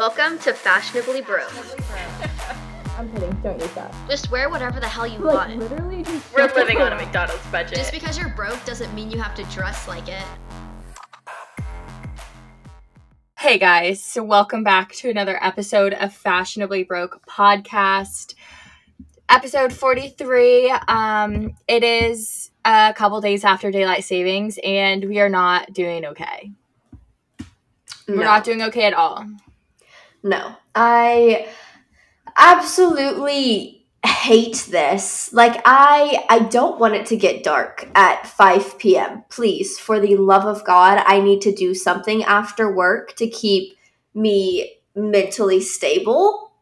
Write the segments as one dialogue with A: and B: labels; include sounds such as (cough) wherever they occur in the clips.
A: Welcome to Fashionably Broke.
B: I'm kidding. Don't use that.
A: Just wear whatever the hell you
B: Like
A: want.
B: literally just.
C: We're living on a McDonald's budget.
A: Just because you're broke doesn't mean you have to dress like it.
C: Hey guys, so welcome back to another episode of Fashionably Broke podcast. Episode 43. Um it is a couple days after daylight savings and we are not doing okay. We're
D: No.
C: not doing okay at all.
D: No. I absolutely hate this. Like I I don't want it to get dark at 5 p.m. Please, for the love of God, I need to do something after work to keep me mentally stable.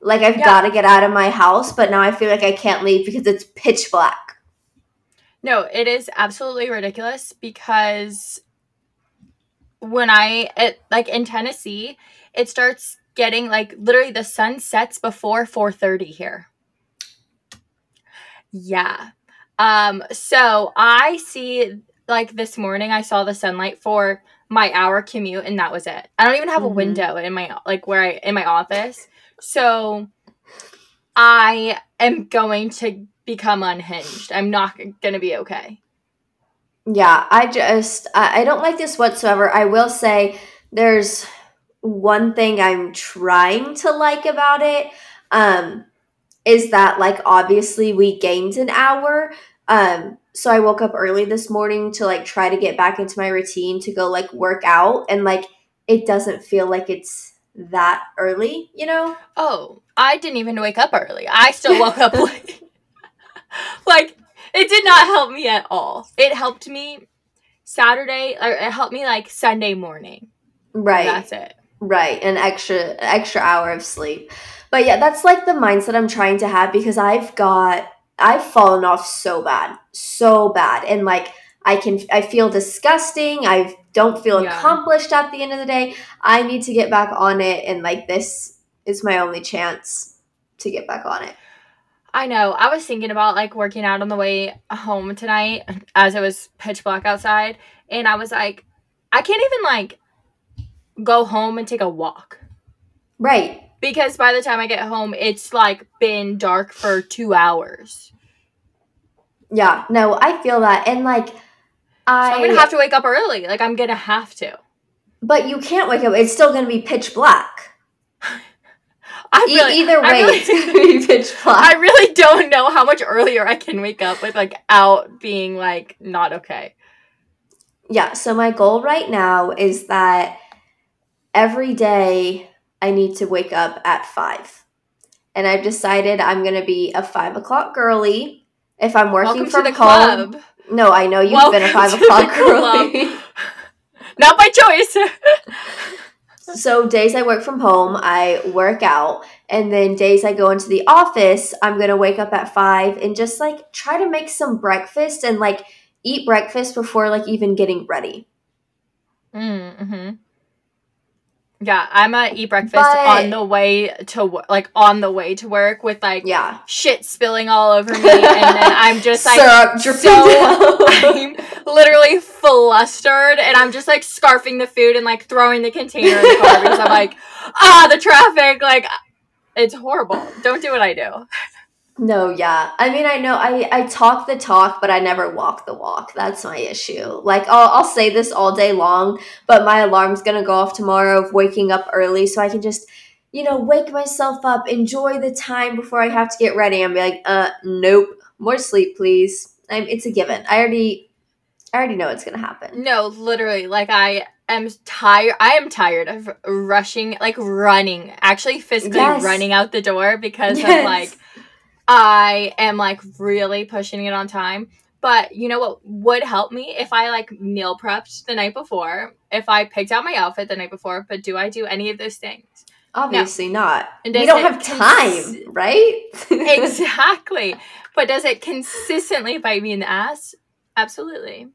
D: Like I've
C: Yeah.
D: got to get out of my house, but now I feel like I can't leave because it's pitch black.
C: No, it is absolutely ridiculous because when I it like in Tennessee, it starts getting like literally the sun sets before 4:30 here. Yeah. Um so I see like this morning I saw the sunlight for my hour commute and that was it. I don't even have a
D: Mhm.
C: window in my like where I in my office. So I am going to become unhinged. I'm not going to be okay.
D: Yeah, I just I don't like this whatsoever. I will say there's one thing I'm trying to like about it. Um is that like obviously we gained an hour. Um so I woke up early this morning to like try to get back into my routine to go like work out and like it doesn't feel like it's that early, you know?
C: Oh, I didn't even wake up early. I still woke up (laughs) late. like it did not help me at all. It helped me Saturday or it helped me like Sunday morning.
D: Right.
C: That's it.
D: Right, an extra extra hour of sleep. But yeah, that's like the mindset I'm trying to have because I've got I've fallen off so bad. So bad. And like I can I feel disgusting. I don't feel
C: Yeah.
D: accomplished at the end of the day. I need to get back on it and like this is my only chance to get back on it.
C: I know. I was thinking about like working out on the way home tonight as it was pitch black outside and I was like I can't even like go home and take a walk.
D: Right.
C: because by the time I get home, it's like been dark for two hours.
D: Yeah. No, I feel that. And like
C: So
D: I
C: I'm gonna have to wake up early. Like I'm gonna have to.
D: but you can't wake up. It's still gonna be pitch black. (laughs)
C: I
D: E-
C: really,
D: either
C: I
D: way,
C: really-
D: it's gonna be (laughs) pitch black.
C: I really don't know how much earlier I can wake up with like out being like not okay.
D: Yeah, so my goal right now is that every day I need to wake up at five. And I've decided I'm going to be a five o'clock girly. If I'm working
C: Welcome
D: from
C: the
D: home,
C: club.
D: no, I know you've been a five o'clock girly. (laughs)
C: Not by choice. (laughs)
D: so days I work from home, I work out, and then days I go into the office, I'm gonna wake up at five and just like try to make some breakfast and like eat breakfast before like even getting ready.
C: mm-hmm. Yeah, I'm gonna eat breakfast
D: But-
C: on the way to like on the way to work with like
D: Yeah,
C: shit spilling all over me, and then I'm just like
D: syrup
C: so. (laughs) I'm literally flustered and I'm just like scarfing the food and like throwing the container in the car because I'm like, (laughs) ah, the traffic, like it's horrible. Don't do what I do.
D: No, yeah. I mean, I know I, I talk the talk, but I never walk the walk. That's my issue. Like, I'll, I'll say this all day long, but my alarm's going to go off tomorrow of waking up early so I can just, you know, wake myself up, enjoy the time before I have to get ready and be like, uh, nope, more sleep, please. I'm, it's a given. I already, I already know it's going to happen.
C: No, literally, like I am tired. I am tired of rushing, like running, actually physically
D: Yes.
C: running out the door because
D: Yes.
C: of like I am like really pushing it on time. But you know what would help me if I like meal prepped the night before, if I picked out my outfit the night before, but do I do any of those things?
D: Obviously not.
C: And
D: We don't have
C: cons-
D: time, right?
C: exactly. (laughs) But does it consistently bite me in the ass? Absolutely.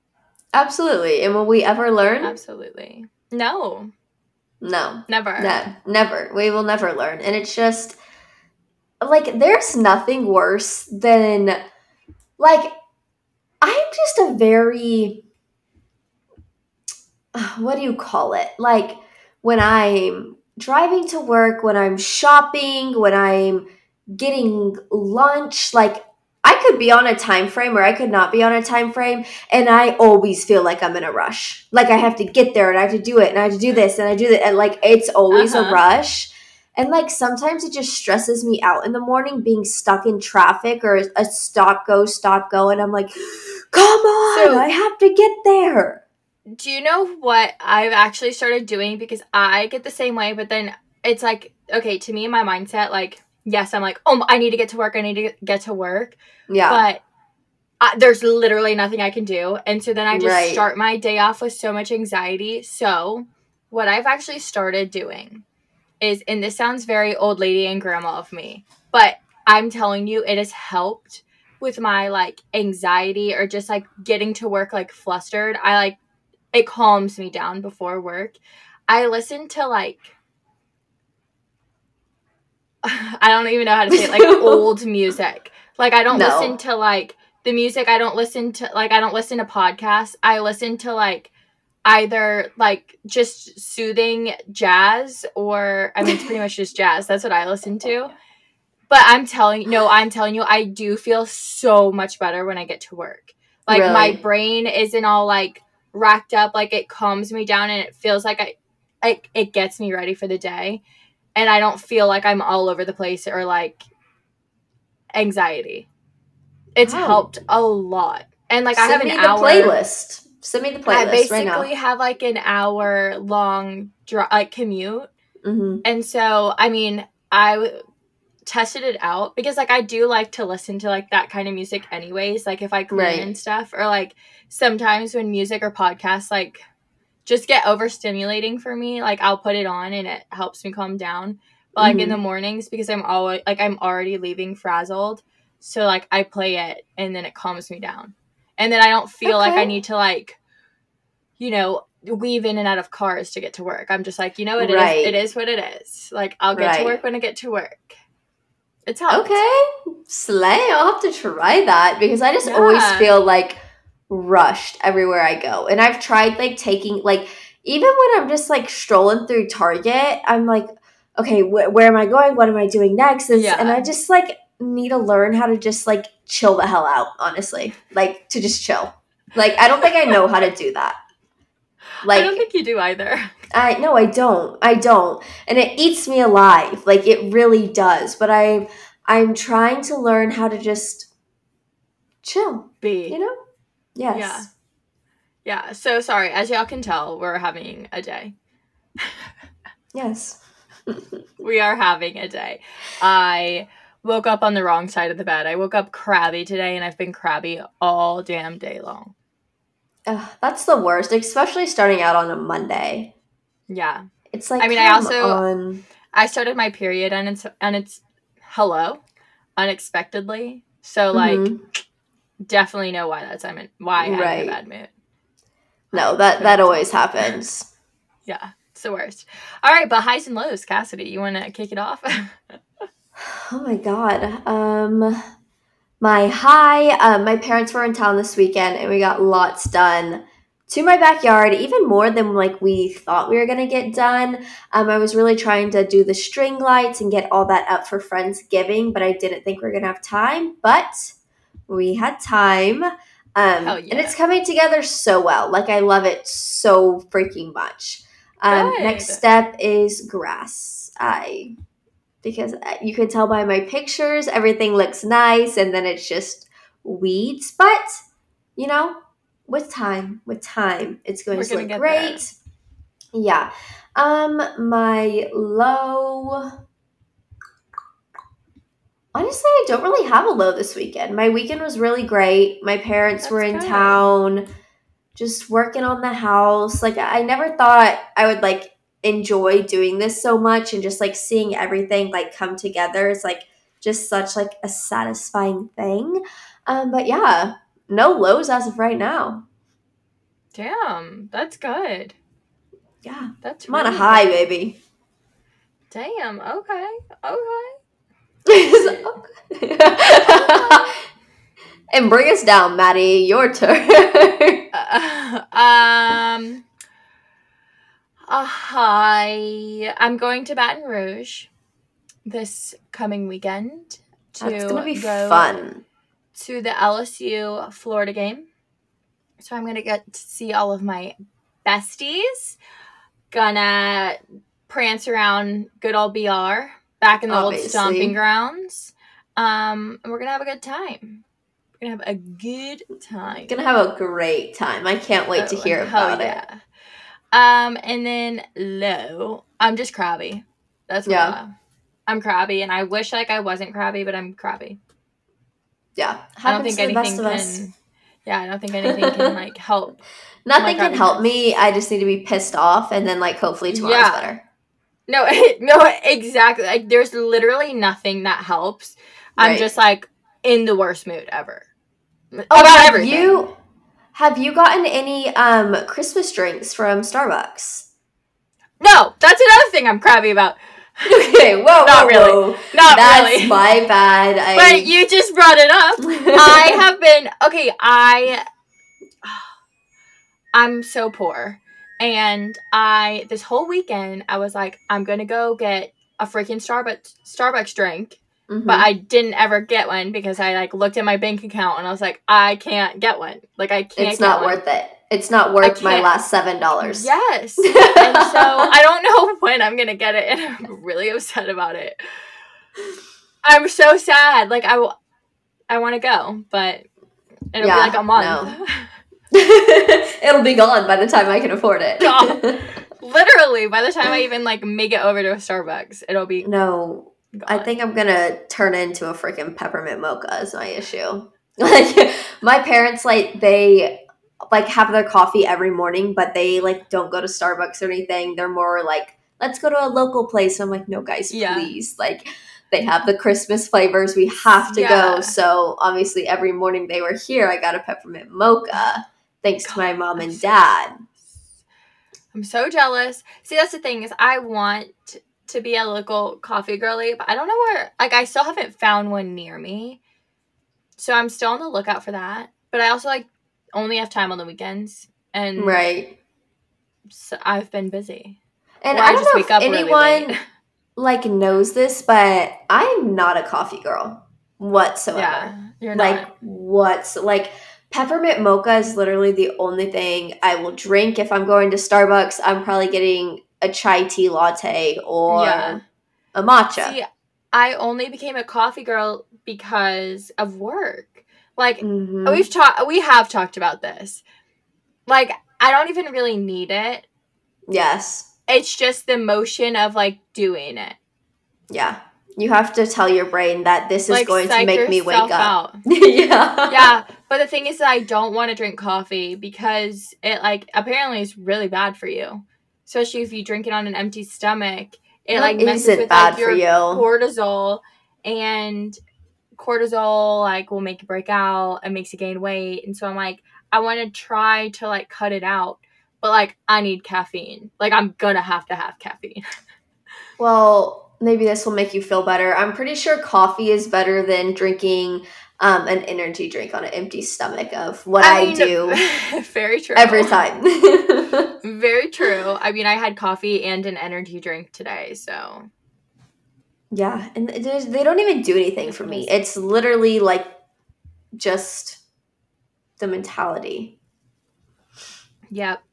D: Absolutely. And will we ever learn?
C: Absolutely. No,
D: No.
C: never.
D: No, never. We will never learn. And it's just like there's nothing worse than like I'm just a very (sighs) what do you call it? Like when I'm driving to work, when I'm shopping, when I'm getting lunch, like I could be on a time frame or I could not be on a time frame and I always feel like I'm in a rush. Like I have to get there and I have to do it and I have to do this and I do that and like it's always
C: Uh-huh.
D: a rush. And like sometimes it just stresses me out in the morning being stuck in traffic or a stop go stop go and I'm like come on,
C: So-
D: I have to get there.
C: Do you know what I've actually started doing? Because I get the same way, but then it's like, okay, to me, in my mindset, like, yes, I'm like, oh, I need to get to work. I need to get to work.
D: Yeah.
C: But I, there's literally nothing I can do. And so then I just
D: Right.
C: start my day off with so much anxiety. So, what I've actually started doing is, and this sounds very old lady and grandma of me, but I'm telling you, it has helped with my like anxiety or just like getting to work like flustered. I like, it calms me down before work. I listen to like, (laughs) I don't even know how to say it, like (laughs) old music. Like I don't
D: No.
C: listen to like the music. I don't listen to like I don't listen to podcasts. I listen to like either like just soothing jazz or I mean it's pretty much just jazz. That's what I listen to. But I'm telling no, I'm telling you, I do feel so much better when I get to work. Like my brain isn't all like racked up. Like it calms me down and it feels like I like it gets me ready for the day. And I don't feel like I'm all over the place or like anxiety. It's
D: Wow.
C: helped a lot. And like I
D: Send
C: have
D: me
C: an hour
D: playlist. Send me the
C: I
D: playlist
C: basically
D: right now.
C: have like an hour long dri like commute.
D: hmm
C: And so, I mean, I w- tested it out because like I do like to listen to like that kind of music anyways, like if I clean
D: Right.
C: and stuff or like sometimes when music or podcasts like just get overstimulating for me, like I'll put it on and it helps me calm down. But like in
D: Mhm.
C: the mornings because I'm always like I'm already leaving frazzled, so like I play it and then it calms me down. And then I don't feel like I need to like you know, weave in and out of cars to get to work. I'm just like, you know, it is
D: Right.
C: it is what it is. Like I'll get to work when I get to work. It's helped.
D: Okay, slay. I'll have to try that because I just always feel like rushed everywhere I go. And I've tried like taking like even when I'm just like strolling through Target, I'm like, okay, wh- where am I going? What am I doing next? And,
C: Yeah.
D: and I just like need to learn how to just like chill the hell out, honestly. Like to just chill. Like I don't think I know how to do that. Like (laughs)
C: I don't think you do either.
D: I no, I don't. I don't. And it eats me alive. Like it really does. But I I'm trying to learn how to just chill,
C: Be.
D: you know? Yes.
C: Yeah. Yeah. So sorry, as y'all can tell, we're having a day.
D: Yes. (laughs)
C: We are having a day. I woke up on the wrong side of the bed. I woke up crabby today and I've been crabby all damn day long.
D: Ugh, that's the worst, especially starting out on a Monday.
C: Yeah.
D: It's like
C: I mean, I also-
D: on.
C: I started my period and it's and it's hello unexpectedly. So like
D: Mhm.
C: definitely know why that's I'm in why I'm in
D: Right.
C: a bad mood.
D: no, that that always happens. (laughs)
C: Yeah, it's the worst. All right, but highs and lows, Kassidy. You want to kick it off? (laughs) (sighs)
D: Oh my god. Um my high, um, my parents were in town this weekend and we got lots done to my backyard, even more than like we thought we were gonna get done. Um, I was really trying to do the string lights and get all that up for Friendsgiving, but I didn't think we were gonna have time. But we had time. Um,
C: Hell
D: and it's coming together so well. Like I love it so freaking much. Um, next step is grass. I because uh, you can tell by my pictures everything looks nice and then it's just weeds but you know with time with time it's going
C: We're
D: to look great. Yeah. Um my low honestly i don't really have a low this weekend. My weekend was really great. My parents were in
C: good.
D: town just working on the house. Like i never thought i would like enjoy doing this so much and just like seeing everything like come together is like just such like a satisfying thing um but yeah no lows as of right now
C: Damn, that's good.
D: yeah
C: That's
D: i'm on a high
C: good.
D: baby
C: Damn. Okay. Okay. (laughs)
D: and bring us down Maddy your turn (laughs)
C: Uh, um. Uh, hi. I'm going to Baton Rouge this coming weekend to
D: That's gonna be
C: go
D: fun.
C: to the LSU Florida game. So I'm gonna get to see all of my besties. Gonna prance around good old BR back in the
D: Obviously.
C: old stomping grounds. Um, and we're gonna have a good time. We're gonna have a good time.
D: Gonna have a great time. I can't wait to
C: Oh,
D: hear
C: hell
D: about it.
C: Um, and then low, I'm just crabby. That's what
D: Yeah.
C: I am. Crabby, and I wish like I wasn't crabby, but I'm crabby.
D: Yeah,
C: I don't think anything can. Yeah, I don't think anything can (laughs) like help.
D: Nothing can help me. I just need to be pissed off, and then like hopefully tomorrow's
C: Yeah.
D: better.
C: No, (laughs) no, exactly. Like there's literally nothing that helps. I'm just like in the worst mood ever.
D: Oh,
C: About everything.
D: you have you gotten any um Christmas drinks from Starbucks?
C: No, that's another thing I'm crabby about. (laughs)
D: Okay, whoa,
C: Not
D: whoa,
C: really.
D: whoa.
C: Not
D: That's
C: really.
D: my bad. (laughs) I,
C: But you just brought it up. (laughs) I have been okay. I (sighs) I'm so poor, and I this whole weekend I was like, I'm gonna go get a freaking Starbucks Starbucks drink,
D: Mhm.
C: but I didn't ever get one because I like looked at my bank account and I was like, I can't get one. Like I can't.
D: it's not
C: one.
D: worth it. It's not worth my last seven dollars.
C: Yes, (laughs) and so I don't know (laughs) when I'm gonna get it, and I'm really upset about it. I'm so sad. Like I, w- I want to go, but it'll
D: Yeah,
C: be like a month. (laughs)
D: It'll be gone by the time I can afford it.
C: Literally, by the time I even like make it over to a Starbucks, it'll be.
D: no,
C: Gone.
D: I think I'm gonna turn into a freaking peppermint mocha is my issue. (laughs) Like my parents, like they like have their coffee every morning, but they like don't go to Starbucks or anything. They're more like, let's go to a local place. I'm like, no, guys,
C: Yeah.
D: please. Like they have the Christmas flavors. We have to
C: Yeah.
D: go. So obviously, every morning they were here, I got a peppermint mocha. Thanks to my mom and dad.
C: I'm so jealous. See, that's the thing is, I want to be a local coffee girly, but I don't know where. Like, I still haven't found one near me, so I'm still on the lookout for that. But I also like only have time on the weekends, and
D: Right.
C: so I've been busy.
D: And
C: Or
D: I don't know if
C: really
D: anyone
C: late.
D: like knows this, but I'm not a coffee girl whatsoever.
C: yeah, you're
D: like
C: not.
D: what's like peppermint mocha is literally the only thing I will drink if I'm going to Starbucks. I'm probably getting a chai tea latte or
C: Yeah.
D: a matcha.
C: See, I only became a coffee girl because of work. Like
D: Mhm.
C: we've talked, we have talked about this. Like I don't even really need it.
D: yes.
C: It's just the motion of like doing it.
D: Yeah. You have to tell your brain that this is
C: like
D: going to make me wake up. (laughs) yeah.
C: yeah, but the thing is that I don't want to drink coffee because it like apparently is really bad for you, especially if you drink it on an empty stomach. It
D: What
C: like messes with
D: bad
C: like
D: for
C: your
D: you?
C: cortisol, and cortisol like will make you break out and makes you gain weight. And so I'm like, I want to try to like cut it out, but like I need caffeine. Like I'm gonna have to have caffeine. (laughs)
D: Well, maybe this will make you feel better. I'm pretty sure coffee is better than drinking um, an energy drink on an empty stomach of what I,
C: mean,
D: do (laughs)
C: very true.
D: every time. (laughs)
C: Very true. I mean, I had coffee and an energy drink today, so
D: yeah, and they don't even do anything for me. It's literally like just the mentality.
C: yep,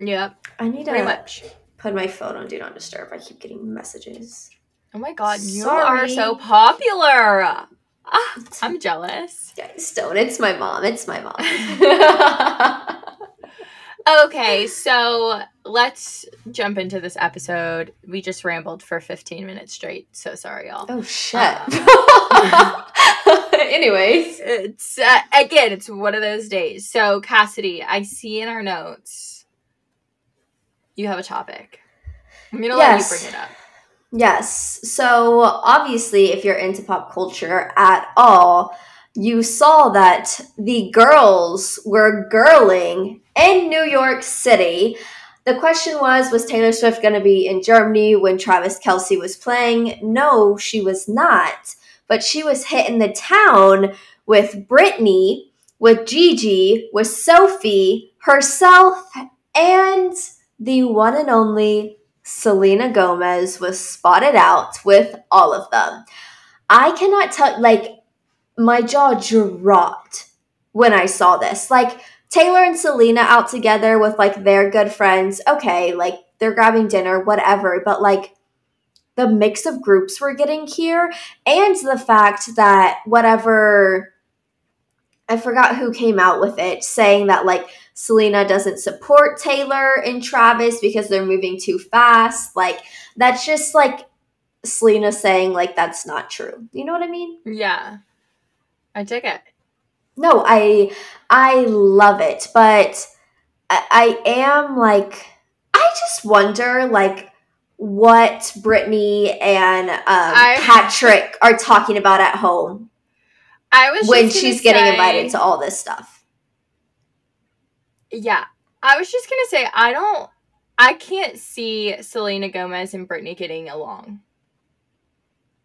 C: yep,
D: I need
C: pretty
D: to
C: much.
D: put my phone on do not disturb. I keep getting messages.
C: Oh my god, you are so popular. Ah, I'm jealous.
D: Guys, don't. It's my mom. It's my mom. (laughs)
C: Okay, so let's jump into this episode. We just rambled for 15 minutes straight. So sorry, y'all.
D: oh shit.
C: Uh. (laughs)
D: Anyways.
C: It's uh, again, it's one of those days. So Kassidy, I see in our notes you have a topic. I'm gonna
D: Yes.
C: let you bring it up.
D: Yes. So obviously, if you're into pop culture at all, you saw that the girls were girling in New York City. The question was Was Taylor Swift going to be in Germany when Travis Kelce was playing? No, she was not. But she was hitting the town with Brittany, with Gigi, with Sophie, herself, and the one and only Selena Gomez was spotted out with all of them. I cannot tell, like, my jaw dropped when I saw this. Like, Taylor and Selena out together with, like, their good friends. Okay, like, they're grabbing dinner, whatever. But, like, the mix of groups we're getting here and the fact that whatever I forgot who came out with it saying that like Selena doesn't support Taylor and Travis because they're moving too fast. Like that's just like Selena saying like that's not true. You know what I mean?
C: Yeah. I dig it.
D: No, I I love it, but I, I am like I just wonder like what Brittany and um,
C: I-
D: Patrick are talking about at home
C: I was
D: when she's getting
C: say-
D: invited to all this stuff.
C: Yeah. I was just gonna say I don't I can't see Selena Gomez and Brittany getting along.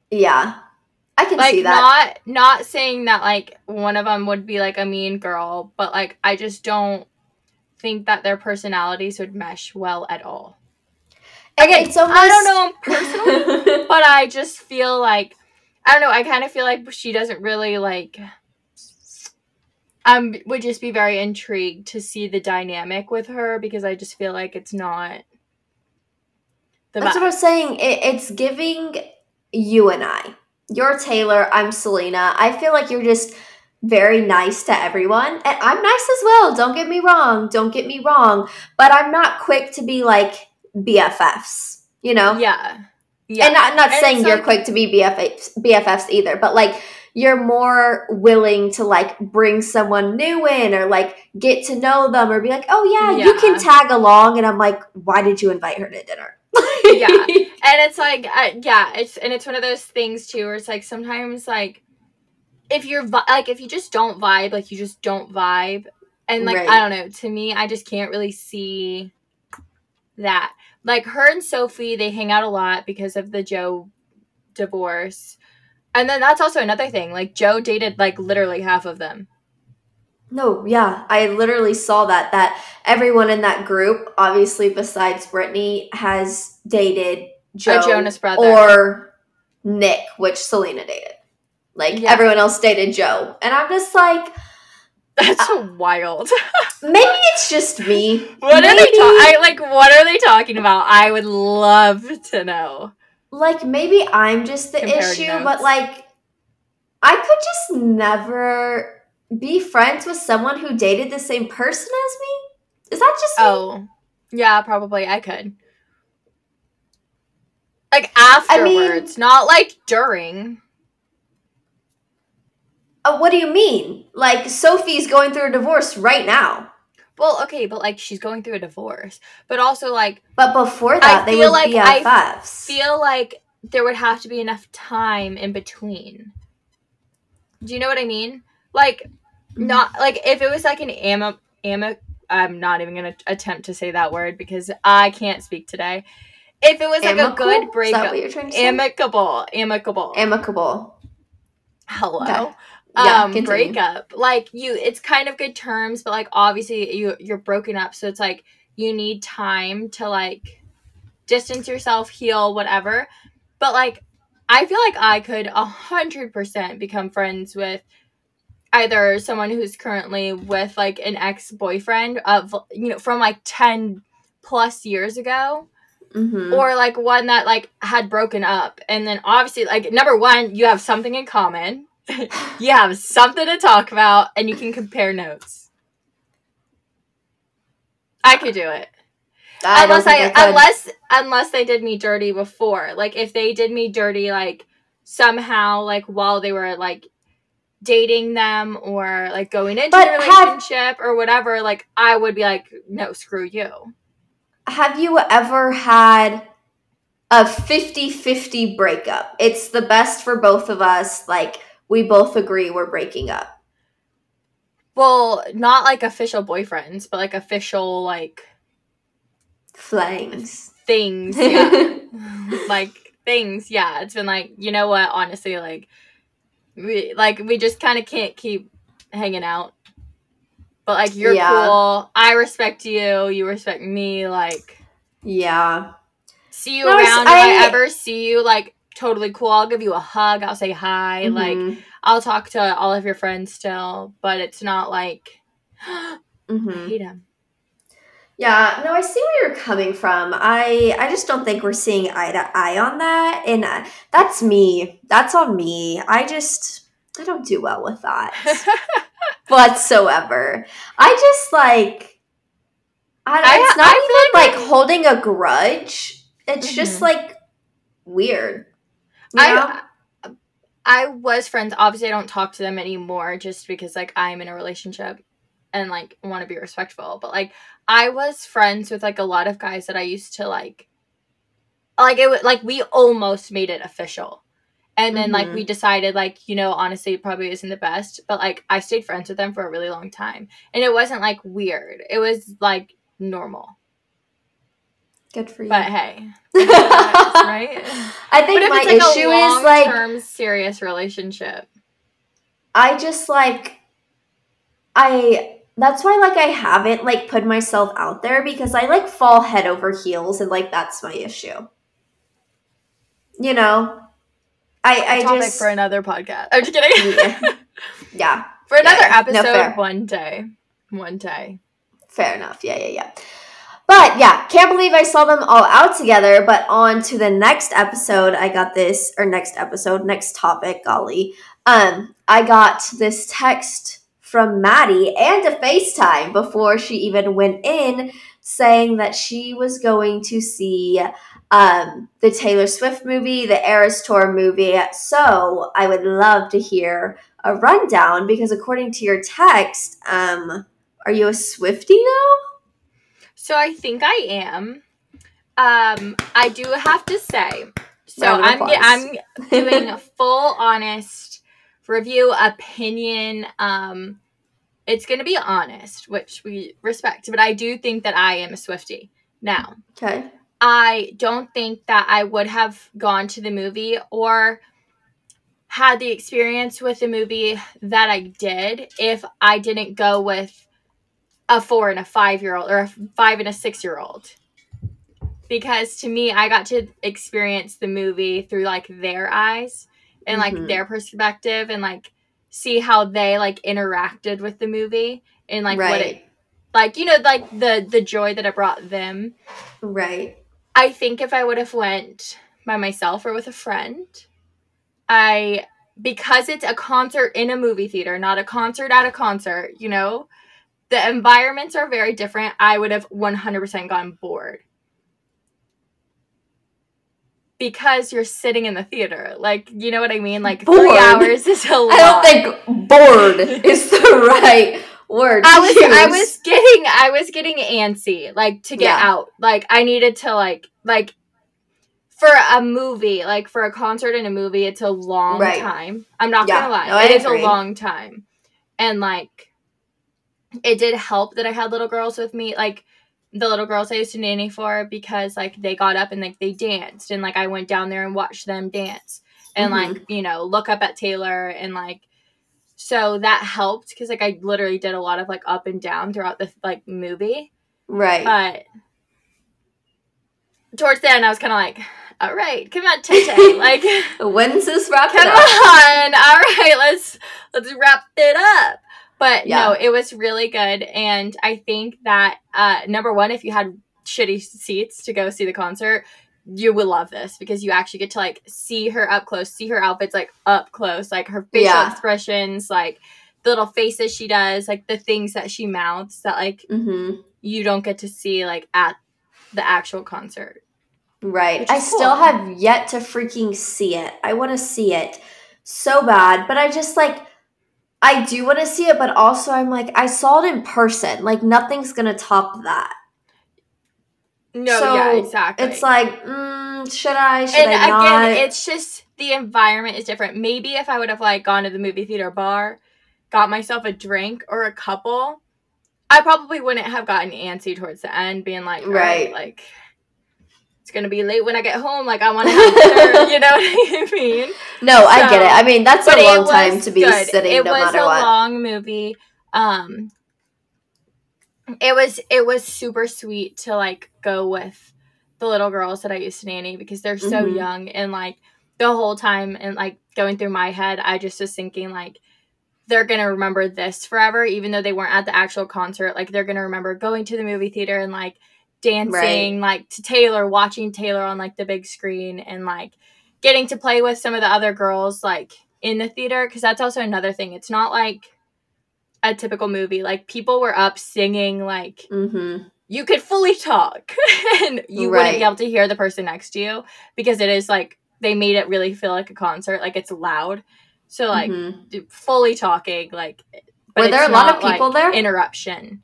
D: Yeah, I can
C: like
D: see that.
C: not not saying that like one of them would be like a mean girl, but like I just don't think that their personalities would mesh well at all. Again,
D: It's almost-
C: I don't know them personally, (laughs) but I just feel like I don't know. I kind of feel like she doesn't really like. Um, would just be very intrigued to see the dynamic with her because I just feel like it's not. The
D: That's what I'm saying. It, it's giving you and I. You're Taylor. I'm Selena. I feel like you're just very nice to everyone, and I'm nice as well. Don't get me wrong. Don't get me wrong. But I'm not quick to be like BFFs. You know.
C: yeah, yeah.
D: And not not
C: And
D: saying you're
C: like-
D: quick to be BFFs, BFFs either, but like you're more willing to like bring someone new in or like get to know them or be like, oh yeah, you can tag along. And I'm like, why did you invite her to dinner? (laughs)
C: Yeah. and it's like uh, yeah it's and it's one of those things too where it's like sometimes like if you're vi- like if you just don't vibe like you just don't vibe and like
D: Right.
C: i don't know to me i just can't really see that like her and sophie they hang out a lot because of the joe divorce and then that's also another thing like joe dated like literally half of them
D: No, yeah, I literally saw that. That everyone in that group, obviously besides Brittany, has dated Joe
C: Jonas brother.
D: or Nick, which Selena dated. Like
C: Yeah.
D: everyone else dated Joe, and I'm just like, (laughs)
C: that's wild (laughs)
D: maybe it's just me.
C: what are they
D: Maybe-
C: talking i like what are they talking about i would love to know
D: like maybe I'm just the
C: Compared
D: issue,
C: notes.
D: but like I could just never be friends with someone who dated the same person as me. Is that just me?
C: Oh, yeah, probably I could. Like afterwards, not like during.
D: Uh, what do you mean? Like Sophie's going through a divorce right now,
C: Well, okay, but like she's going through a divorce, but also like
D: but before that they
C: feel like I
D: BFFs.
C: feel like there would have to be enough time in between. Do you know what I mean? Like, not like if it was like an ama ama. I'm not even gonna attempt to say that word because I can't speak today. If it was like
D: Amicable?
C: a good breakup,
D: what you're trying to say?
C: amicable, amicable.
D: Amicable.
C: hello
D: Okay. Yeah,
C: um breakup. Like you it's kind of good terms but like obviously you you're broken up so it's like you need time to like distance yourself heal whatever. But like i feel like i could a hundred percent become friends with either someone who's currently with like an ex-boyfriend of you know from like 10 plus years ago
D: hmm
C: or like one that like had broken up. And then obviously like number one you have something in common (laughs) you have something to talk about and you can compare notes i could do it
D: I
C: unless I,
D: I
C: unless unless they did me dirty before like if they did me dirty like somehow like while they were like dating them or like going into
D: But
C: a
D: have-
C: relationship or whatever like i would be like no screw you
D: Have you ever had a 50-50 breakup? It's the best for both of us. Like we both agree we're breaking up.
C: well not like official boyfriends but like official like
D: Flangs.
C: things (laughs) yeah like things yeah it's been like you know what honestly like we like we just kind of can't keep hanging out but like you're
D: Yeah.
C: cool i respect you you respect me like
D: Yeah.
C: See you
D: No,
C: around. if I
D: I-
C: ever see you, like totally cool. I'll give you a hug. I'll say hi. Like
D: Mhm.
C: I'll talk to all of your friends still, but it's not like (gasps) I
D: Mhm.
C: hate him.
D: Yeah, no, I see where you're coming from. I I just don't think we're seeing eye to eye on that, and uh, that's me. That's on me. I just I don't do well with that (laughs) whatsoever. I just like I,
C: I-
D: it's not
C: I
D: even like, holding a grudge. It's just
C: Mhm.
D: like weird. You know?
C: I I was friends. Obviously, I don't talk to them anymore just because like I'm in a relationship and like want to be respectful. But like I was friends with like a lot of guys that I used to like. Like it was like we almost made it official. And then like
D: Mhm.
C: we decided like you know honestly it probably isn't the best but like I stayed friends with them for a really long time and it wasn't like weird it was like normal
D: Good for you.
C: but hey (laughs) right
D: I think my
C: like
D: issue
C: a
D: is like
C: long-term serious relationship
D: I just like I that's why like I haven't like put myself out there because I like fall head over heels and like that's my issue. You know? I I
C: topic
D: just
C: for another podcast. I'm just kidding.
D: Yeah. (laughs) yeah,
C: for another
D: Yeah,
C: episode
D: fair.
C: one day. One day.
D: fair enough. Yeah, yeah, yeah. But yeah, can't believe I saw them all out together. But on to the next episode, I got this or next episode, next topic, golly. Um, I got this text from Maddy and a FaceTime before she even went in saying that she was going to see um, the Taylor Swift movie, the Eras Tour movie. So I would love to hear a rundown because according to your text, um, are you a Swiftie now?
C: So I think I am. Um, I do have to say. So I'm. I'm doing a (laughs) full honest review opinion. Um, it's gonna be honest, which we respect, but I do think that I am a Swiftie now.
D: Okay.
C: I don't think that I would have gone to the movie or had the experience with the movie that I did if I didn't go with a four and a five year old or a five and a six year old. Because to me, I got to experience the movie through like their eyes and like
D: Mhm.
C: their perspective and like see how they like interacted with the movie and like what it like you know like the the joy that it brought them
D: Right.
C: I think if I would have went by myself or with a friend, I because it's a concert in a movie theater, not a concert at a concert, you know, the environments are very different. I would have 100% gotten bored. Because you're sitting in the theater. Like, you know what I mean? Like,
D: Bored?
C: three hours is a lot. (laughs)
D: I don't think bored is the (laughs) right word.
C: I was I was getting I was getting antsy like to get
D: Yeah.
C: out. Like I needed to like like for a movie, like for a concert and a movie, it's a long
D: Right.
C: time. I'm not
D: Yeah.
C: gonna lie.
D: No,
C: it is
D: agree.
C: a long time. And like it did help that I had little girls with me, like the little girls I used to nanny for because like they got up and like they danced and like I went down there and watched them dance and
D: Mhm.
C: like, you know, look up at Taylor and like so that helped because like I literally did a lot of like up and down throughout the like movie.
D: right.
C: But towards the end I was kinda like, all right, come on, Tay (laughs) like
D: When's this wrap?
C: come
D: up?
C: on, all right, let's let's wrap it up. But
D: Yeah.
C: no, it was really good, and I think that uh, number one, if you had shitty seats to go see the concert, you would love this because you actually get to like see her up close, see her outfits like up close, like her facial
D: Yeah.
C: expressions, like the little faces she does, like the things that she mouths that like
D: Mm-hmm.
C: you don't get to see like at the actual concert.
D: Right. I
C: is
D: still have yet to freaking see it. I want to see it so bad, but I just like I do want to see it, but also I'm like I saw it in person. Like nothing's gonna top that.
C: No,
D: So,
C: yeah, exactly.
D: It's like, mm, should I? Should
C: and
D: I
C: again,
D: not?
C: it's just the environment is different. Maybe if I would have like gone to the movie theater bar, got myself a drink or a couple, I probably wouldn't have gotten antsy towards the end, being like, right,
D: Right.
C: like it's gonna be late when I get home. Like I want to (laughs) have dinner. you know what I mean?
D: no, I get it. I mean, that's a long time to be
C: good.
D: sitting,
C: It
D: no
C: was
D: matter
C: a
D: what.
C: long movie. Um, it was it was super sweet to like go with the little girls that I used to nanny because they're so
D: Mhm.
C: young and like the whole time and like going through my head, I just was thinking like they're gonna remember this forever, even though they weren't at the actual concert. Like they're gonna remember going to the movie theater and like dancing like to Taylor, watching Taylor on like the big screen and like getting to play with some of the other girls like in the theater because that's also another thing. It's not like a typical movie. Like people were up singing like
D: Mm-hmm.
C: you could fully talk (laughs) and you
D: Right.
C: wouldn't be able to hear the person next to you because it is like they made it really feel like a concert like it's loud so like
D: Mhm.
C: fully talking like
D: Were there a lot of people
C: like,
D: there?
C: interruption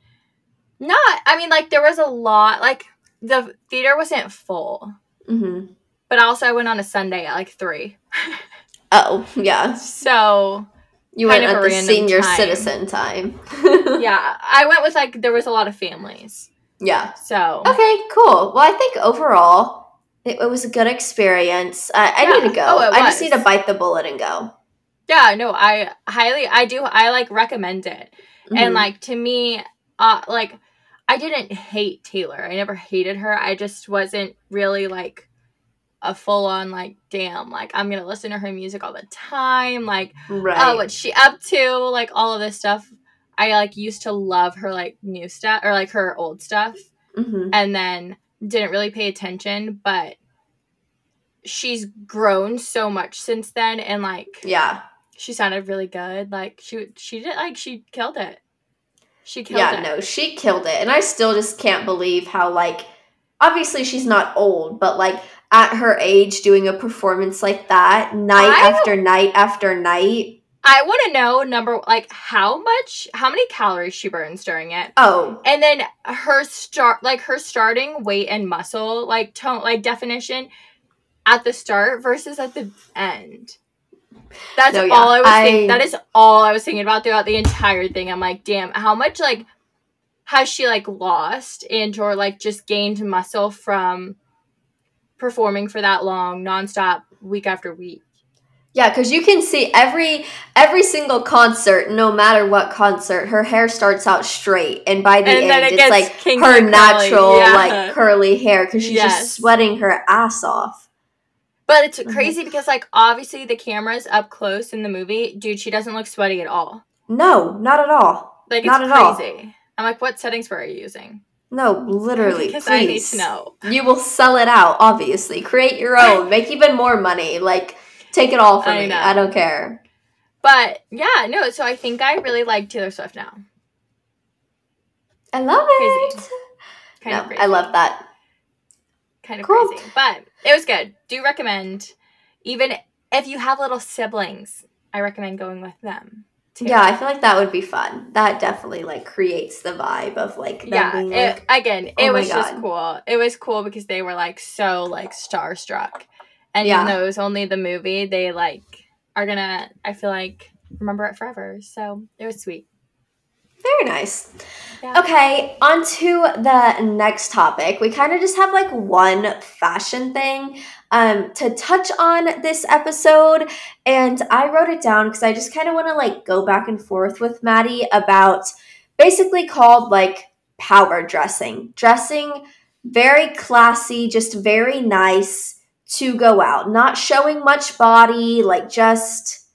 C: not i mean like there was a lot like the theater wasn't full
D: Mm-hmm.
C: but also i went on a sunday at like three (laughs)
D: Oh, yeah.
C: so
D: You went at the senior
C: time.
D: citizen time. (laughs)
C: yeah i went with like there was a lot of families
D: Yeah.
C: so
D: Okay, cool. Well, I think overall it, it was a good experience. I, I need to go.
C: Oh,
D: I just need to bite the bullet and go.
C: yeah no i highly i do i like recommend it and
D: Mhm.
C: like to me uh like i didn't hate taylor i never hated her i just wasn't really like a full-on like damn like i'm gonna listen to her music all the time like
D: right.
C: oh what's she up to like all of this stuff i like used to love her like new stuff or like her old stuff
D: Mhm.
C: and then didn't really pay attention but she's grown so much since then and like
D: Yeah.
C: she sounded really good like she she did like she killed it she killed
D: Yeah,
C: it
D: no, she killed it. And I still just can't believe how, like, obviously she's not old, but, like, at her age, doing a performance like that, night
C: I
D: after night after night.
C: I want to know number like how much how many calories she burns during it.
D: Oh,
C: And then her start like her starting weight and muscle like tone like definition at the start versus at the end. That's
D: No, yeah,
C: all I was
D: I-
C: thinking. That is all I was thinking about throughout the entire thing. I'm like, damn, how much like has she like lost and or like just gained muscle from performing for that long nonstop week after week?
D: Yeah, because you can see every every single concert, no matter what concert, her hair starts out straight, and by the
C: And
D: end,
C: it
D: it's like her natural,
C: yeah.
D: like curly hair because she's
C: Yes.
D: just sweating her ass off.
C: But it's
D: Mhm.
C: crazy because like obviously the camera's up close in the movie, dude. She doesn't look sweaty at all.
D: No, not at all.
C: Like it's
D: Not at all.
C: crazy. I'm like, what settings were you using?
D: No, literally. (laughs)
C: because
D: please.
C: I need to know.
D: You will sell it out, obviously. Create your own. (laughs) Make even more money. Like, take it all from
C: I
D: me.
C: know.
D: I don't care.
C: But yeah, no. So I think I really like Taylor Swift now.
D: I love it.
C: Crazy. Kind
D: No. I love that.
C: Kind of
D: Cool.
C: crazy, but it was good. Do recommend, even if you have little siblings, I recommend going with them. Too.
D: Yeah, I feel like that would be fun. That definitely like creates the vibe of like
C: yeah.
D: being
C: It,
D: like,
C: again,
D: oh
C: it was just cool. It was cool because they were like so like starstruck, and
D: Yeah.
C: even though it was only the movie, they like are gonna. I feel like remember it forever. So it was sweet.
D: Very nice.
C: Yeah.
D: Okay, on to the next topic. We kind of just have like one fashion thing um, to touch on this episode. And I wrote it down because I just kind of want to like go back and forth with Maddy about basically called like power dressing. Dressing very classy, just very nice to go out, not showing much body, like just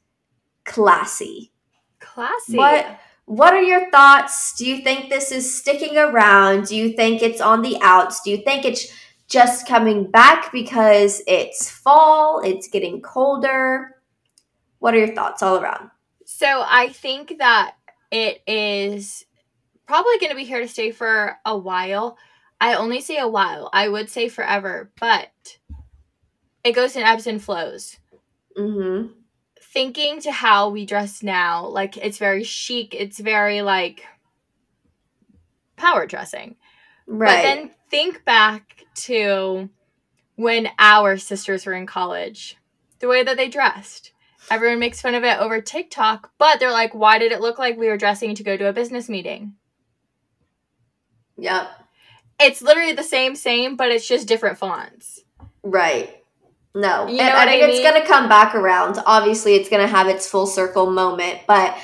D: classy.
C: Classy.
D: What what are your thoughts? Do you think this is sticking around? Do you think it's on the outs? Do you think it's just coming back because it's fall, it's getting colder? What are your thoughts all around?
C: So I think that it is probably going to be here to stay for a while. I only say a while. I would say forever, but it goes in ebbs and flows.
D: Mm-hmm.
C: Thinking to how we dress now, like it's very chic, it's very like power dressing.
D: Right.
C: But then think back to when our sisters were in college, the way that they dressed. Everyone makes fun of it over TikTok, but they're like, why did it look like we were dressing to go to a business meeting?
D: yep.
C: It's literally the same, same, but it's just different fonts.
D: Right. No.
C: You
D: and I think
C: I
D: it's going to come back around. Obviously, it's going to have its full circle moment, but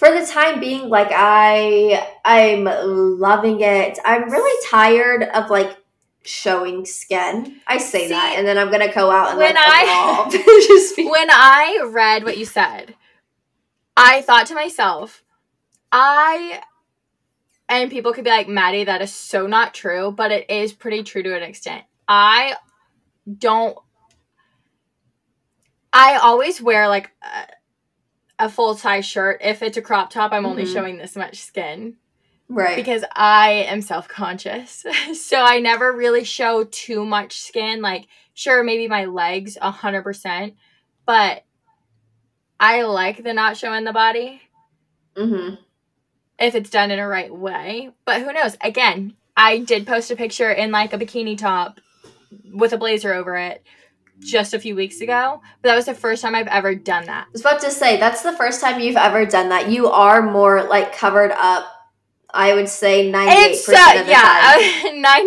D: for the time being like I I'm loving it. I'm really tired of like showing skin. I say
C: See,
D: that, and then I'm gonna go out and
C: when
D: like
C: I- (laughs) (laughs) when I read what you said, I thought to myself, I and people could be like, Maddy, that is so not true, but it is pretty true to an extent. I don't I always wear like a, a full size shirt. If it's a crop top, I'm only
D: Mhm.
C: showing this much skin
D: right.
C: because I am self conscious. (laughs) so I never really show too much skin. Like, sure, maybe my legs, 100%, but I like the not showing the body
D: hmm
C: if it's done in a right way. But who knows? Again, I did post a picture in like a bikini top with a blazer over it just a few weeks ago, but that was the first time I've ever done that.
D: I was about to say that's the first time you've ever done that. You are more like covered up. I would say 98%
C: uh,
D: of the time. (laughs)
C: yeah,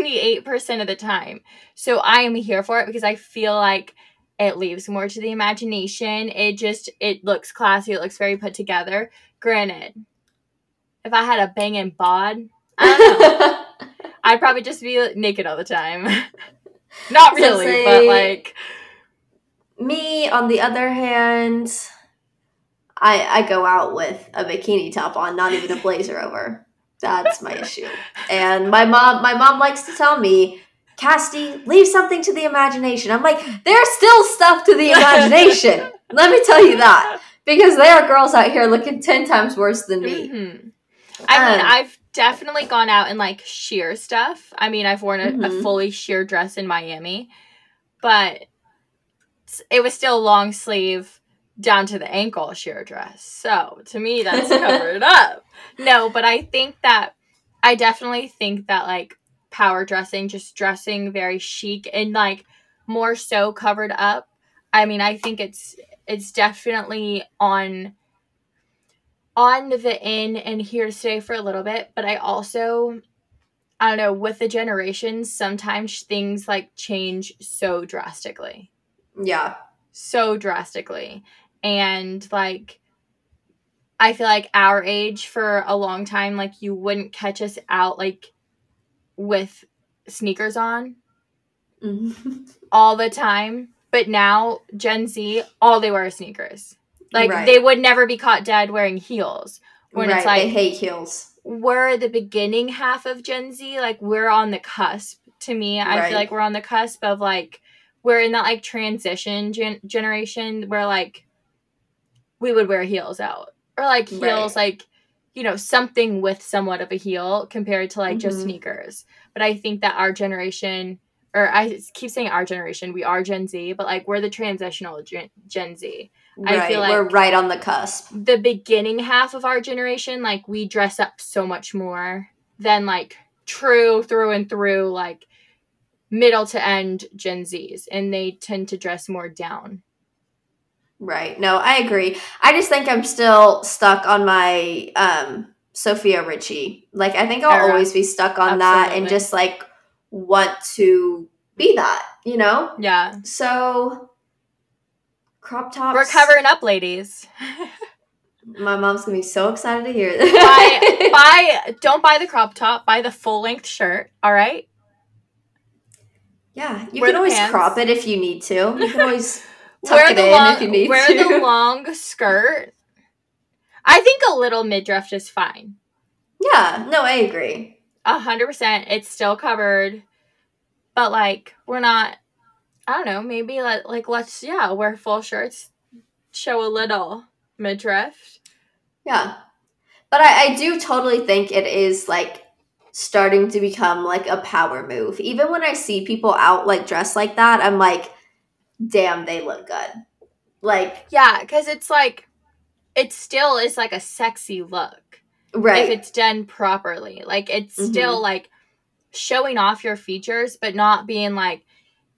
C: eight percent of the time. So I am here for it because I feel like it leaves more to the imagination. It just it looks classy. It looks very put together. Granted, if I had a banging bod, I don't know. (laughs) I'd probably just be naked all the time. (laughs) Not
D: So
C: really,
D: say-
C: but like
D: Me, on the other hand, I I go out with a bikini top on, not even a blazer over. That's my issue. And my mom my mom likes to tell me, Casty, leave something to the imagination. I'm like, there's still stuff to the imagination. (laughs) Let me tell you that. Because there are girls out here looking ten times worse than me.
C: Mhm. I mean,
D: Um,
C: I've definitely gone out in like sheer stuff. I mean, I've worn a, a
D: Mhm.
C: fully sheer dress in Miami, but it was still long sleeve down to the ankle sheer dress. So to me, that's (laughs) covered up. No, but I think that I definitely think that like power dressing, just dressing very chic and like more so covered up. I mean, I think it's it's definitely on on the in and here to stay for a little bit, but I also I don't know, with the generations, sometimes things like change so drastically.
D: Yeah.
C: So drastically. And like I feel like our age for a long time, like you wouldn't catch us out like with sneakers on
D: Mhm. (laughs)
C: all the time. But now Gen Z, all they wear sneakers. Like
D: Right.
C: they would never be caught dead wearing heels. When
D: right.
C: it's like
D: they hate heels.
C: we're the beginning half of Gen Z. Like we're on the cusp. To me, I
D: Right.
C: feel like we're on the cusp of like we're in that like transition gen- generation where like we would wear heels out or like heels
D: Right.
C: like you know something with somewhat of a heel compared to like just
D: Mhm.
C: sneakers. But I think that our generation or I keep saying our generation, we are Gen Z, but like we're the transitional gen, Gen Z. I
D: Right.
C: feel
D: We're right on the cusp.
C: the beginning half of our generation, like we dress up so much more than like true through and through, like middle to end Gen Zs, and they tend to dress more down.
D: Right. No, I agree. I just think I'm still stuck on my um Sofia Richie. Like I think I'll
C: Era.
D: always be stuck on that and just like want to be that, you know?
C: Yeah,
D: So crop tops.
C: we're covering up, ladies. (laughs)
D: My mom's gonna be so excited to hear this.
C: buy, (laughs) buy, don't buy the crop top. Buy the full length shirt. All right.
D: Yeah, you
C: Wear
D: can always
C: pants.
D: crop it if you need to. (laughs) You can always tuck
C: wear
D: it
C: the
D: in
C: long,
D: if you need
C: wear
D: to.
C: the (laughs) long skirt. I think a little midriff is fine.
D: yeah, no, I agree.
C: A hundred percent. It's still covered, but like we're not. I don't know. Maybe like like let's yeah wear full shirts, show a little midriff.
D: Yeah. But I, I do totally think it is like starting to become like a power move. Even when I see people out like dressed like that, I'm like, damn, they look good. Like,
C: Yeah, because it's like it still is like a sexy look
D: right.
C: if it's done properly. Like it's still
D: Mhm.
C: like showing off your features, but not being like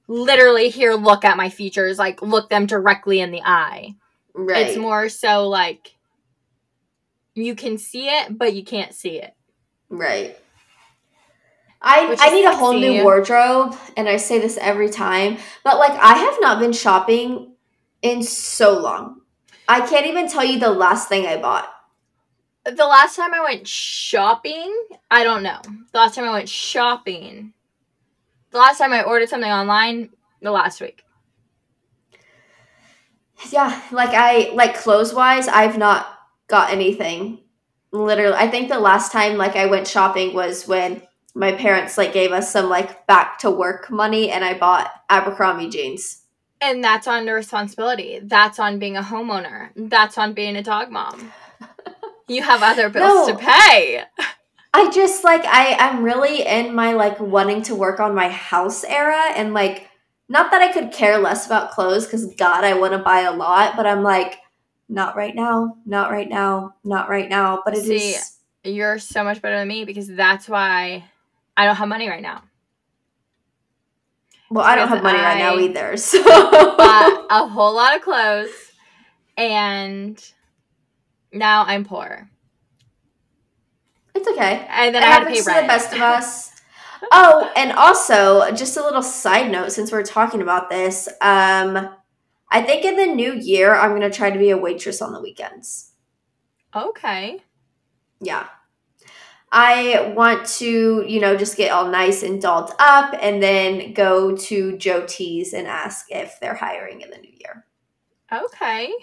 C: literally here. Look at my features. Like look them directly in the eye.
D: right.
C: It's more so like you can see it, but you can't see it.
D: Right. I, I need a whole new wardrobe, and I say this every time, but like I have not been shopping in so long. I can't even tell you the last thing I bought.
C: The last time I went shopping, I don't know. The last time I went shopping, the last time I ordered something online, the last week.
D: Yeah, like I like clothes wise, I've not got anything. Literally, I think the last time like I went shopping was when my parents like gave us some like back to work money and I bought Abercrombie jeans.
C: And that's on the responsibility. That's on being a homeowner. That's on being a dog mom. (laughs) You have other bills
D: No.
C: to pay.
D: I just like I I'm really in my like wanting to work on my house era and like not that I could care less about clothes cuz god I want to buy a lot, but I'm like not right now, not right now, not right now, but it is.
C: See, You're so much better than me because that's why I don't have money right now.
D: well, I don't have money right now either. (laughs) So
C: Bought a whole lot of clothes and now I'm poor.
D: it's okay.
C: And then
D: it
C: I had to pay
D: to
C: rent.
D: the best of us. (laughs) Oh, and also, just a little side note since we're talking about this, um, I think in the new year I'm gonna try to be a waitress on the weekends.
C: Okay.
D: Yeah. I want to, you know, just get all nice and dolled up and then go to Joe T's and ask if they're hiring in the new year.
C: Okay.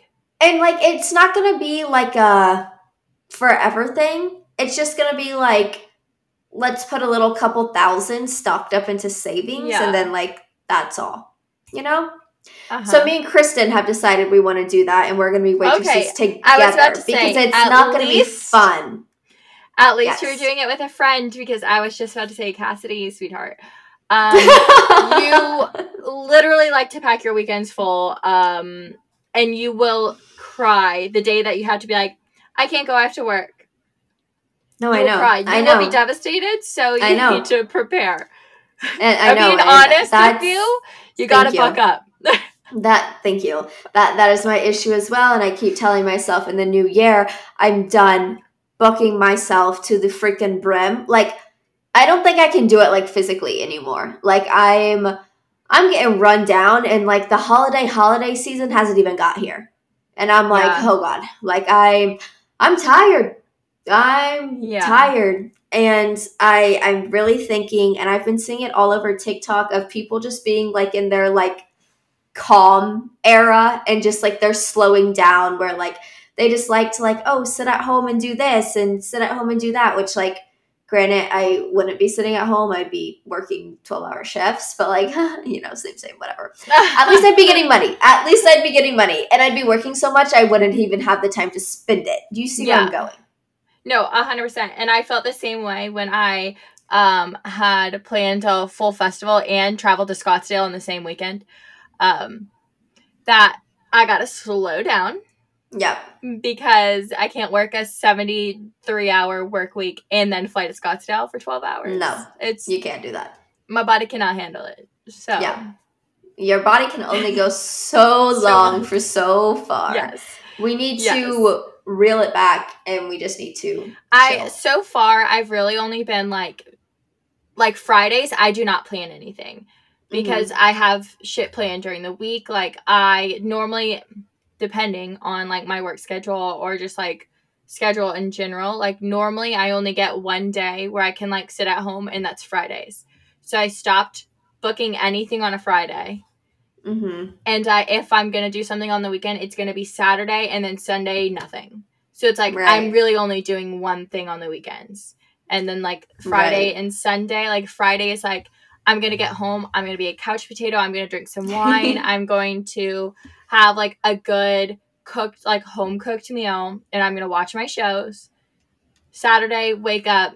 D: And like it's not gonna be like a forever thing. It's just gonna be like let's put a little couple thousand stocked up into savings
C: Yeah.
D: and then like that's all. You know?
C: Uh-huh.
D: So me and Kristen have decided we want to do that and we're gonna be waitresses
C: Okay,
D: together
C: I was about to say,
D: because it's not gonna be fun.
C: At least you're doing it with a friend because I was just about to say Kassidy, sweetheart. (laughs) Um, you literally like to pack your weekends full, um, and you will cry the day that you have to be like, I can't go, I have to work.
D: No,
C: You
D: I know.
C: cry. You
D: I
C: will be devastated, so you
D: know.
C: need to prepare.
D: And I
C: I'm
D: know.
C: being
D: and
C: honest with you. You gotta
D: you.
C: buck up. (laughs)
D: That thank you. That that is my issue as well. And I keep telling myself in the new year, I'm done booking myself to the freaking brim. Like I don't think I can do it like physically anymore. Like I'm I'm getting run down and like the holiday holiday season hasn't even got here. And I'm like,
C: Yeah.
D: oh God. Like I'm I'm tired. I'm
C: Yeah.
D: tired. And I I'm really thinking and I've been seeing it all over TikTok of people just being like in their like calm era and just like they're slowing down where like they just like to like oh sit at home and do this and sit at home and do that which like granted i wouldn't be sitting at home. I'd be working 12 hour shifts but like (laughs) you know same same whatever. (laughs) At least i'd be getting money. At least i'd be getting money. And i'd be working so much i wouldn't even have the time to spend it. Do you see where i'm going?
C: No, a hundred percent. And I felt the same way when I um had planned a full festival and traveled to Scottsdale on the same weekend. Um that I gotta slow down
D: yep
C: because I can't work a seventy three hour work week and then fly to Scottsdale for twelve hours.
D: No.
C: It's
D: you can't do that
C: my body cannot handle it. So
D: Yeah. your body can only go so (laughs)
C: So
D: long for so far
C: Yes.
D: we need
C: Yes.
D: to reel it back and we just need to
C: I so far I've really only been like like Fridays I do not plan anything mm-hmm. because I have shit planned during the week like I normally depending on like my work schedule or just like schedule in general like normally I only get one day where I can like sit at home and that's Fridays. So I stopped booking anything on a Friday
D: hmm
C: and I if I'm gonna do something on the weekend, it's gonna be Saturday and then Sunday nothing. So it's like I'm really only doing one thing on the weekends, and then like Friday
D: Right.
C: and Sunday, like Friday is like I'm gonna get home, I'm gonna be a couch potato, I'm gonna drink some (laughs) wine, I'm going to have like a good cooked like home cooked meal, and I'm gonna watch my shows. Saturday, wake up,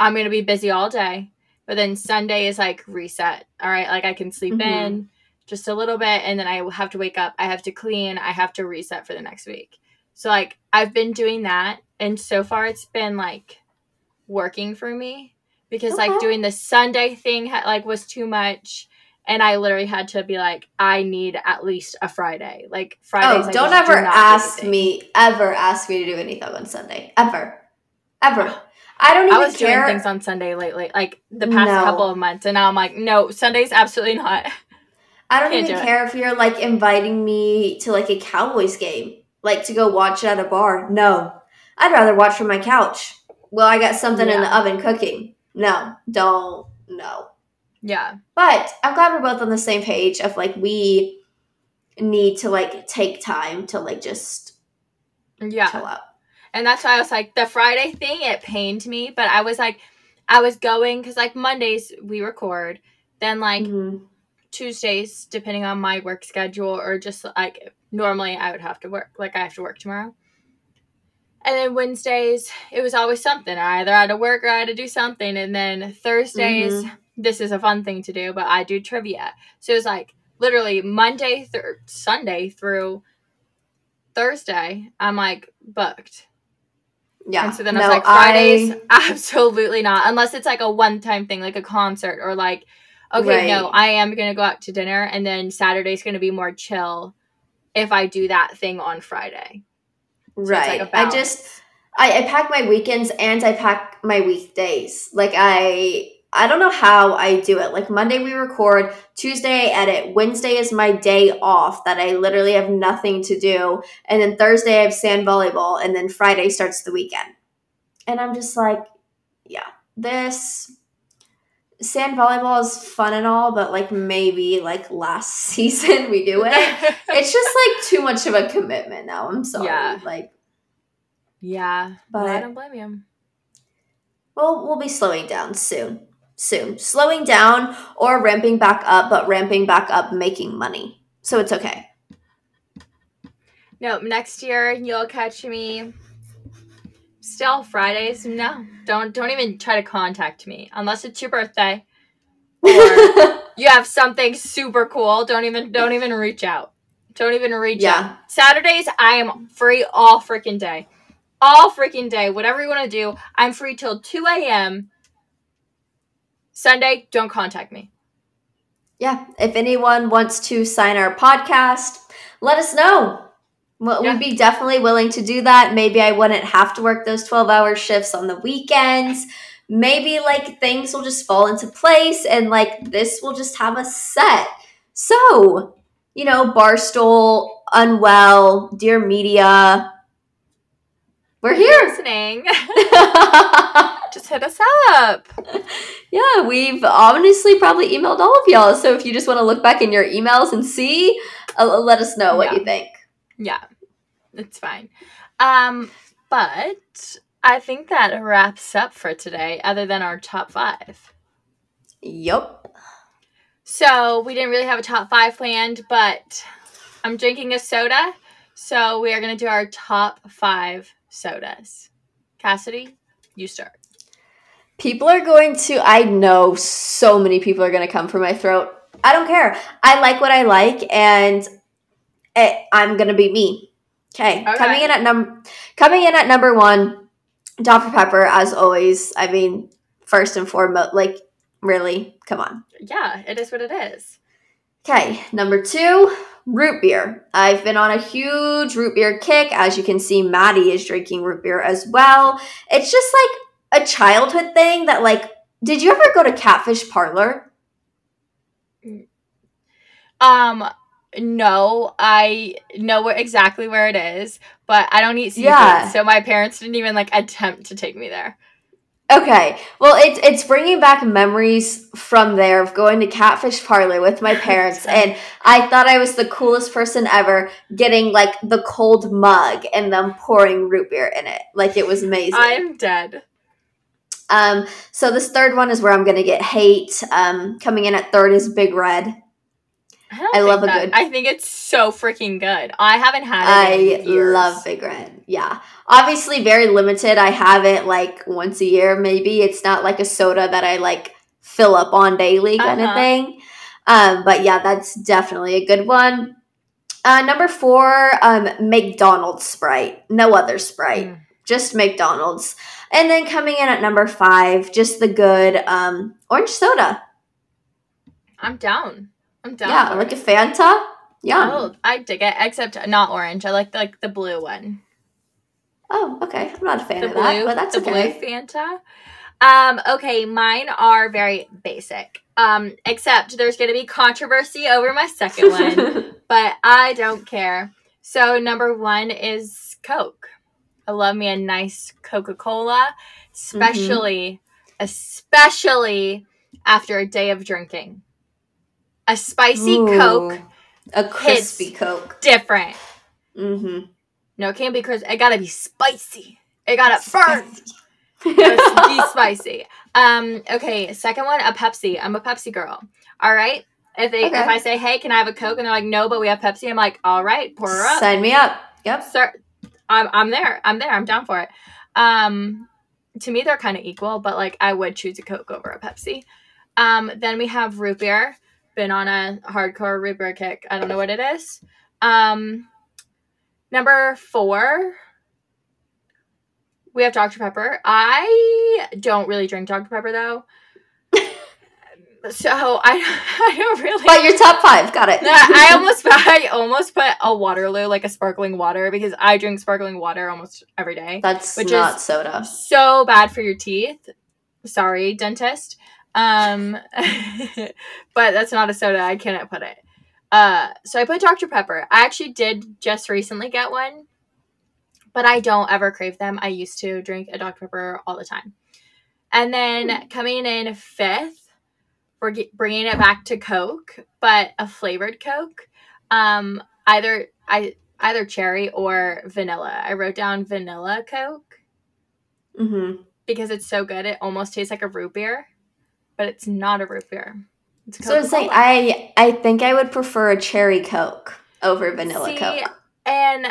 C: I'm gonna be busy all day, but then Sunday is like reset. All right, like I can sleep
D: Mhm.
C: in just a little bit and then I have to wake up, I have to clean, I have to reset for the next week. So like I've been doing that and so far it's been like working for me because like doing the Sunday thing ha- like was too much and I literally had to be like I need at least a Friday. Like Fridays
D: Oh, don't ever
C: do
D: ask me, ever ask me to do anything on Sunday. Ever. Ever. I don't even
C: I was
D: care.
C: doing things on Sunday lately, like the past
D: No.
C: couple of months, and now I'm like, no, Sunday's absolutely not.
D: I don't
C: can't
D: even
C: do it.
D: care if you're like inviting me to like a Cowboys game, like to go watch it at a bar. No. I'd rather watch from my couch. Well, I got something in the oven cooking. No, don't. No.
C: Yeah.
D: But I'm glad we're both on the same page of like we need to like take time to like just
C: Yeah.
D: chill out.
C: And that's why I was like, the Friday thing, it pained me. But I was like, I was going because like Mondays we record. Then like
D: Mhm.
C: Tuesdays, depending on my work schedule, or just like normally I would have to work. Like I have to work tomorrow. And then Wednesdays, it was always something. I either had to work or I had to do something. And then Thursdays, mm-hmm. this is a fun thing to do, but I do trivia. So it was like literally Monday through Sunday through Thursday, I'm like booked.
D: Yeah.
C: And so then I
D: No,
C: was like, Fridays,
D: I- (laughs)
C: absolutely not. Unless it's like a one time thing, like a concert or like, okay, no, I am going to go out to dinner. And then Saturday's going to be more chill if I do that thing on Friday. Like
D: right.
C: a
D: I
C: balance.
D: just I, I pack my weekends and I pack my weekdays. Like I I don't know how I do it. Like Monday we record, Tuesday I edit, Wednesday is my day off that I literally have nothing to do, and then Thursday I have sand volleyball, and then Friday starts the weekend. And I'm just like, yeah, this sand volleyball is fun and all, but like maybe like last (laughs) season we do it. (laughs) it's just like too much of a commitment now. I'm sorry.
C: Yeah.
D: Like
C: yeah. But I don't blame you.
D: Well, we'll be slowing down soon. Soon. Slowing down or ramping back up, but ramping back up making money. So it's okay.
C: No, next year you'll catch me. Still Fridays. No, don't don't even try to contact me unless it's your birthday or (laughs) you have something super cool. Don't even don't even reach out. Don't even reach
D: Yeah.
C: out. Saturdays I am free all freaking day, all freaking day. Whatever you want to do, I'm free till two a.m. Sunday, don't contact me.
D: yeah. If anyone wants to sign our podcast, let us know. Well,
C: Yeah.
D: We'd be definitely willing to do that. Maybe I wouldn't have to work those 12 hour shifts on the weekends. Maybe like things will just fall into place and like this will just have a set. So, you know, Barstool, Unwell, Dear Media, we're here.
C: Listening, (laughs) (laughs) just hit us up.
D: yeah, we've honestly probably emailed all of y'all. So if you just want to look back in your emails and see, uh, let us know what
C: Yeah.
D: you think.
C: Yeah, it's fine. Um, but I think that wraps up for today, other than our top five.
D: Yup.
C: So we didn't really have a top five planned, but I'm drinking a soda. So we are going to do our top five sodas. Kassidy, you start.
D: People are going to, I know so many people are going to come for my throat. I don't care. I like what I like, and it, I'm going to be me. Okay. Coming in at number coming in at number one, Dr. Pepper, as always. I mean, first and foremost, like, really, come on.
C: Yeah, it is what it is.
D: Okay, number two, root beer. I've been on a huge root beer kick. As you can see, Maddy is drinking root beer as well. It's just like a childhood thing that, like, did you ever go to Catfish Parlor?
C: Um, no, I know where, exactly where it is, but I don't eat seafood,
D: Yeah.
C: so my parents didn't even like attempt to take me there.
D: Okay, well, it's it's bringing back memories from there of going to Catfish Parlor with my (laughs) parents, and I thought I was the coolest person ever, getting like the cold mug and them pouring root beer in it, like it was amazing.
C: I'm dead.
D: Um, so this third one is where I'm gonna get hate. Um, coming in at third is Big Red.
C: I,
D: I love a
C: that-
D: good-
C: I think it's so freaking good. I haven't had
D: I
C: it. in years.
D: love Big Red. Yeah, obviously very limited. I have it like once a year, maybe. It's not like a soda that I like fill up on daily kind of
C: Uh-huh.
D: thing. Um, but yeah, that's definitely a good one. Uh, number four, um, McDonald's Sprite. No other Sprite.
C: Mm.
D: just McDonald's. And then coming in at number five, just the good um, orange soda.
C: I'm down. I'm down.
D: Yeah, like
C: it.
D: a Fanta. Yeah.
C: Oh, I dig it. Except not orange. I like like the blue one.
D: Oh, okay. I'm not a fan
C: The
D: of
C: blue,
D: that, but that's
C: the
D: okay.
C: blue Fanta. Um, okay, mine are very basic. Um, except there's gonna be controversy over my second one, (laughs) but I don't care. So number one is Coke. I love me a nice Coca Cola, especially, especially after a day of drinking. A spicy
D: Ooh,
C: Coke,
D: A crispy Coke.
C: different.
D: Mm-hmm.
C: No, it can't be crispy. It gotta be spicy. It gotta burn. It's (laughs) be spicy. Um, okay, second one, a Pepsi. I'm a Pepsi girl. All right. If they
D: Okay.
C: if I say, hey, can I have a Coke? And they're like, no, but we have Pepsi, I'm like, all right, pour her up.
D: Sign me up. Yep.
C: Sir, I'm I'm there. I'm there. I'm down for it. Um, to me, they're kind of equal, but like I would choose a Coke over a Pepsi. Um, then we have root beer. Been on a hardcore root beer kick. I don't know what it is. Um, number four, we have Dr Pepper. I don't really drink Dr Pepper though, so I (laughs) I don't really.
D: But your top five. Got it. (laughs)
C: I almost (laughs) I almost put a Waterloo like a sparkling water because I drink sparkling water almost every day.
D: That's
C: which
D: not
C: is-
D: soda.
C: So bad for your teeth. Sorry, dentist. Um, (laughs) but that's not a soda. I cannot put it. Uh, so I put Dr Pepper. I actually did just recently get one, but I don't ever crave them. I used to drink a Dr Pepper all the time. And then coming in fifth, we're bringing it back to Coke, but a flavored Coke. Um, either I either cherry or vanilla. I wrote down vanilla Coke
D: Mm-hmm.
C: because it's so good. It almost tastes like a root beer, but it's not a root beer. It's
D: So it's like I I think I would prefer a cherry Coke over vanilla
C: See,
D: Coke.
C: and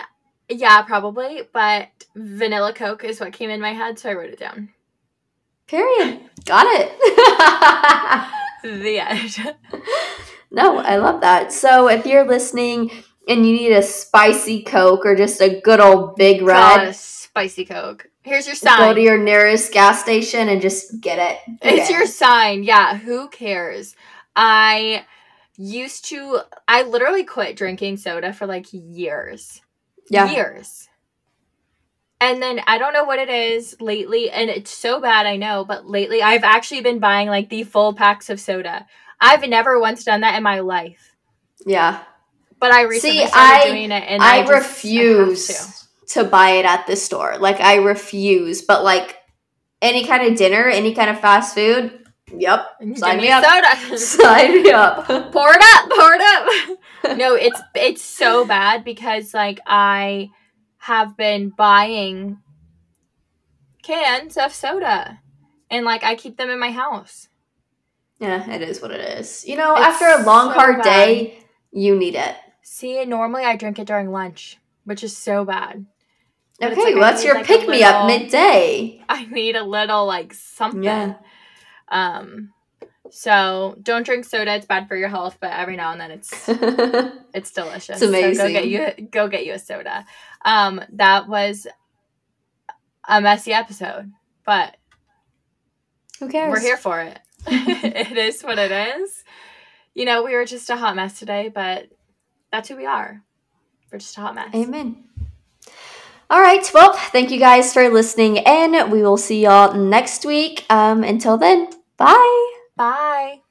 C: yeah, probably, but vanilla Coke is what came in my head, so I wrote it down.
D: Period. Got it. (laughs)
C: The end. (laughs)
D: no, I love that. So if you're listening and you need a spicy Coke or just a good old big red,
C: spicy Coke. Here's your sign.
D: go to your nearest gas station and just get it.
C: It's your sign. Yeah, who cares? I used to I literally quit drinking soda for like years.
D: yeah.
C: Years. And then I don't know what it is lately, and it's so bad, I know, but lately I've actually been buying like the full packs of soda. I've never once done that in my life.
D: Yeah.
C: But I recently
D: See,
C: started
D: I-
C: doing it and
D: I,
C: I, just-
D: refuse
C: to.
D: buy it at the store. Like I refuse. But like any kind of dinner, any kind of fast food, yep. Sign
C: me
D: me up.
C: soda. (laughs) (laughs)
D: Sign me up.
C: pour it up, pour it up. (laughs) no, it's it's so bad because like I have been buying cans of soda and like I keep them in my house.
D: yeah, it is what it is. You know,
C: It's
D: after a long,
C: so
D: hard
C: bad.
D: day, you need it.
C: See, normally I drink it during lunch, which is so bad. But
D: Okay,
C: like
D: well, that's your
C: like,
D: pick me up midday. (laughs)
C: I need a little like something.
D: Yeah.
C: Um so don't drink soda, it's bad for your health, but every now and then it's (laughs) It's delicious.
D: It's
C: So go get you go get you a soda. Um, that was a messy episode, but
D: Who cares?
C: we're here for it. (laughs) it is what it is. You know, we were just a hot mess today, but that's who we are. We're just a hot mess.
D: Amen. All right. Well, thank you guys for listening, and we will see y'all next week. Um, until then, bye.
C: Bye.